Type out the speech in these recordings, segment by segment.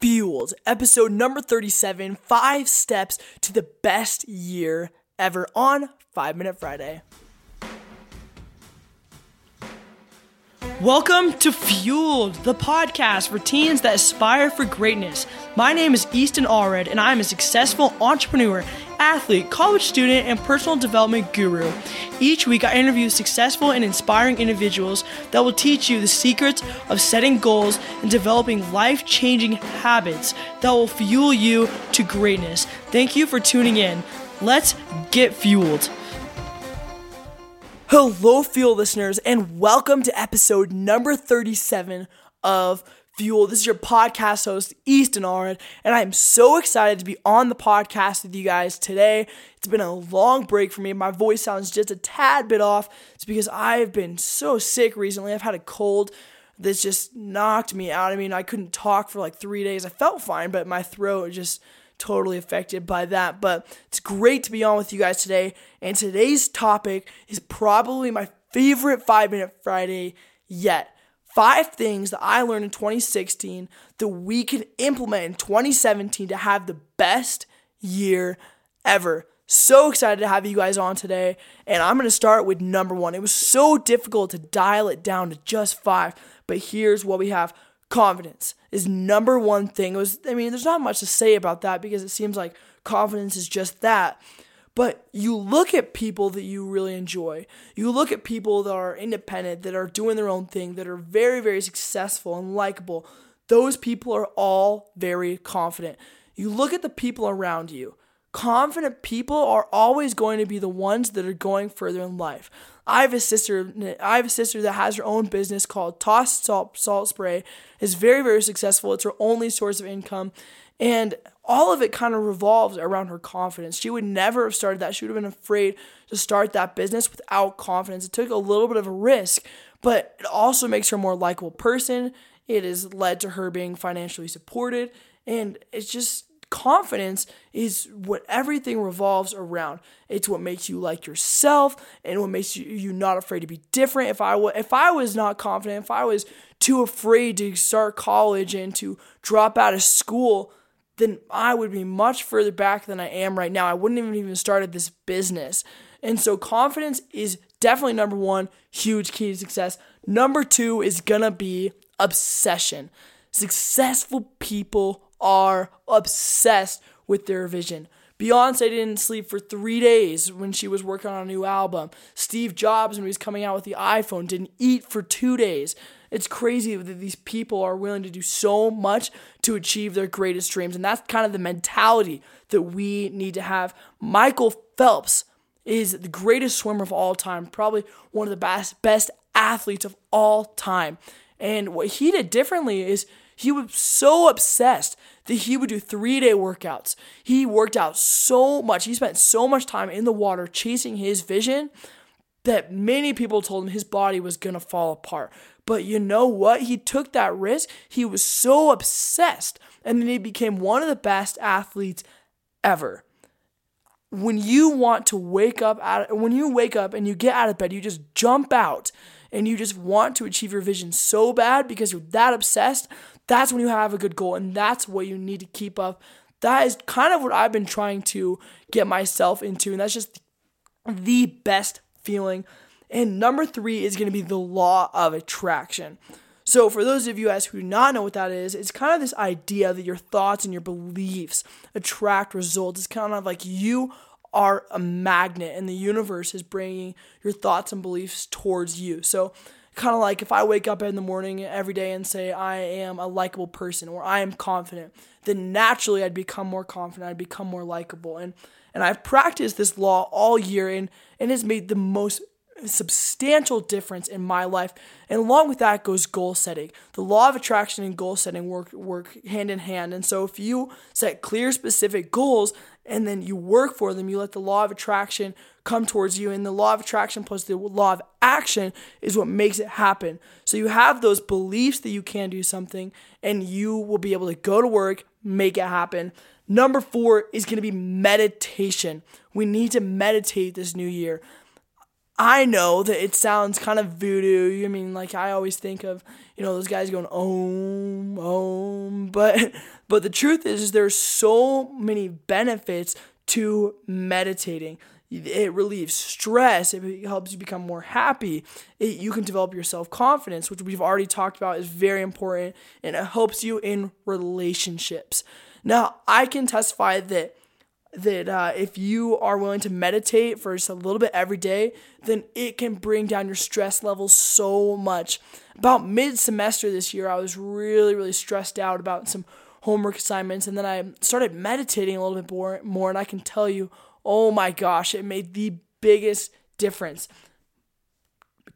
Fueled, episode number 37 Five Steps to the Best Year Ever on 5 Minute Friday. Welcome to Fueled, the podcast for teens that aspire for greatness. My name is Easton Allred, and I am a successful entrepreneur, athlete, college student, and personal development guru. Each week, I interview successful and inspiring individuals that will teach you the secrets of setting goals and developing life changing habits that will fuel you to greatness. Thank you for tuning in. Let's get fueled. Hello, Fuel listeners, and welcome to episode number 37 of Fuel. This is your podcast host, Easton Allred, and I'm so excited to be on the podcast with you guys today. It's been a long break for me. My voice sounds just a tad bit off. It's because I've been so sick recently. I've had a cold that's just knocked me out. I mean, I couldn't talk for like three days. I felt fine, but my throat just totally affected by that. But it's great to be on with you guys today. And today's topic is probably my favorite five minute Friday yet. Five things that I learned in 2016 that we can implement in 2017 to have the best year ever. So excited to have you guys on today. And I'm going to start with number one. It was so difficult to dial it down to just five, but here's what we have confidence is number one thing. It was I mean, there's not much to say about that because it seems like confidence is just that. But you look at people that you really enjoy. You look at people that are independent, that are doing their own thing, that are very, very successful and likable. Those people are all very confident. You look at the people around you. Confident people are always going to be the ones that are going further in life. I have a sister. I have a sister that has her own business called Toss Salt Salt Spray. Is very very successful. It's her only source of income, and all of it kind of revolves around her confidence. She would never have started that. She would have been afraid to start that business without confidence. It took a little bit of a risk, but it also makes her a more likable person. It has led to her being financially supported, and it's just confidence is what everything revolves around. It's what makes you like yourself and what makes you, you not afraid to be different. If I w- if I was not confident, if I was too afraid to start college and to drop out of school, then I would be much further back than I am right now. I wouldn't even even started this business. And so confidence is definitely number 1, huge key to success. Number 2 is going to be obsession. Successful people are obsessed with their vision. Beyonce didn't sleep for three days when she was working on a new album. Steve Jobs, when he was coming out with the iPhone, didn't eat for two days. It's crazy that these people are willing to do so much to achieve their greatest dreams. And that's kind of the mentality that we need to have. Michael Phelps is the greatest swimmer of all time, probably one of the best, best athletes of all time. And what he did differently is he was so obsessed that he would do three day workouts. He worked out so much. He spent so much time in the water chasing his vision that many people told him his body was going to fall apart. But you know what? He took that risk. He was so obsessed. And then he became one of the best athletes ever. When you want to wake up out when you wake up and you get out of bed, you just jump out and you just want to achieve your vision so bad because you're that obsessed that's when you have a good goal, and that's what you need to keep up. That is kind of what I've been trying to get myself into, and that's just the best feeling. And number three is going to be the law of attraction. So, for those of you guys who do not know what that is, it's kind of this idea that your thoughts and your beliefs attract results. It's kind of like you are a magnet, and the universe is bringing your thoughts and beliefs towards you. So, kind of like if I wake up in the morning every day and say I am a likable person or I am confident, then naturally I'd become more confident, I'd become more likable. And and I've practiced this law all year and and has made the most substantial difference in my life. And along with that goes goal setting. The law of attraction and goal setting work work hand in hand. And so if you set clear specific goals and then you work for them, you let the law of attraction come towards you and the law of attraction plus the law of action is what makes it happen. So you have those beliefs that you can do something and you will be able to go to work, make it happen. Number 4 is going to be meditation. We need to meditate this new year. I know that it sounds kind of voodoo. I mean, like I always think of, you know, those guys going om om, but but the truth is, is there's so many benefits to meditating. It relieves stress. It helps you become more happy. It, you can develop your self confidence, which we've already talked about is very important, and it helps you in relationships. Now, I can testify that that uh, if you are willing to meditate for just a little bit every day, then it can bring down your stress levels so much. About mid semester this year, I was really, really stressed out about some homework assignments, and then I started meditating a little bit more, more and I can tell you, oh my gosh, it made the biggest difference.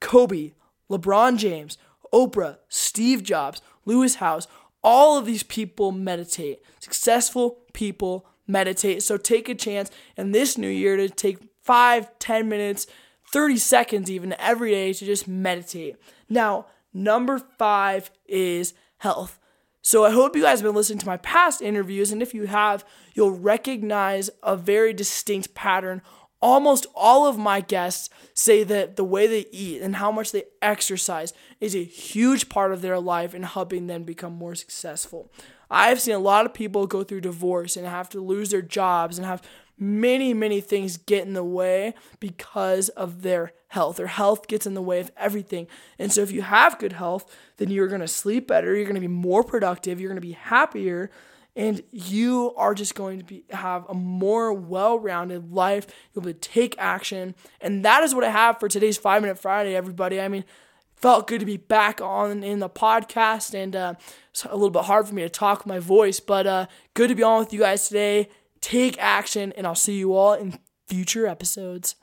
Kobe, LeBron James, Oprah, Steve Jobs, Lewis Howes, all of these people meditate. Successful people meditate. So take a chance in this new year to take five, ten minutes, 30 seconds even every day to just meditate. Now, number five is health. So I hope you guys have been listening to my past interviews, and if you have, you'll recognize a very distinct pattern. Almost all of my guests say that the way they eat and how much they exercise is a huge part of their life in helping them become more successful. I've seen a lot of people go through divorce and have to lose their jobs and have many, many things get in the way because of their health. Their health gets in the way of everything. And so, if you have good health, then you're going to sleep better, you're going to be more productive, you're going to be happier, and you are just going to be have a more well-rounded life. You'll be able to take action, and that is what I have for today's Five Minute Friday, everybody. I mean, felt good to be back on in the podcast, and uh, it's a little bit hard for me to talk with my voice, but uh, good to be on with you guys today. Take action, and I'll see you all in future episodes.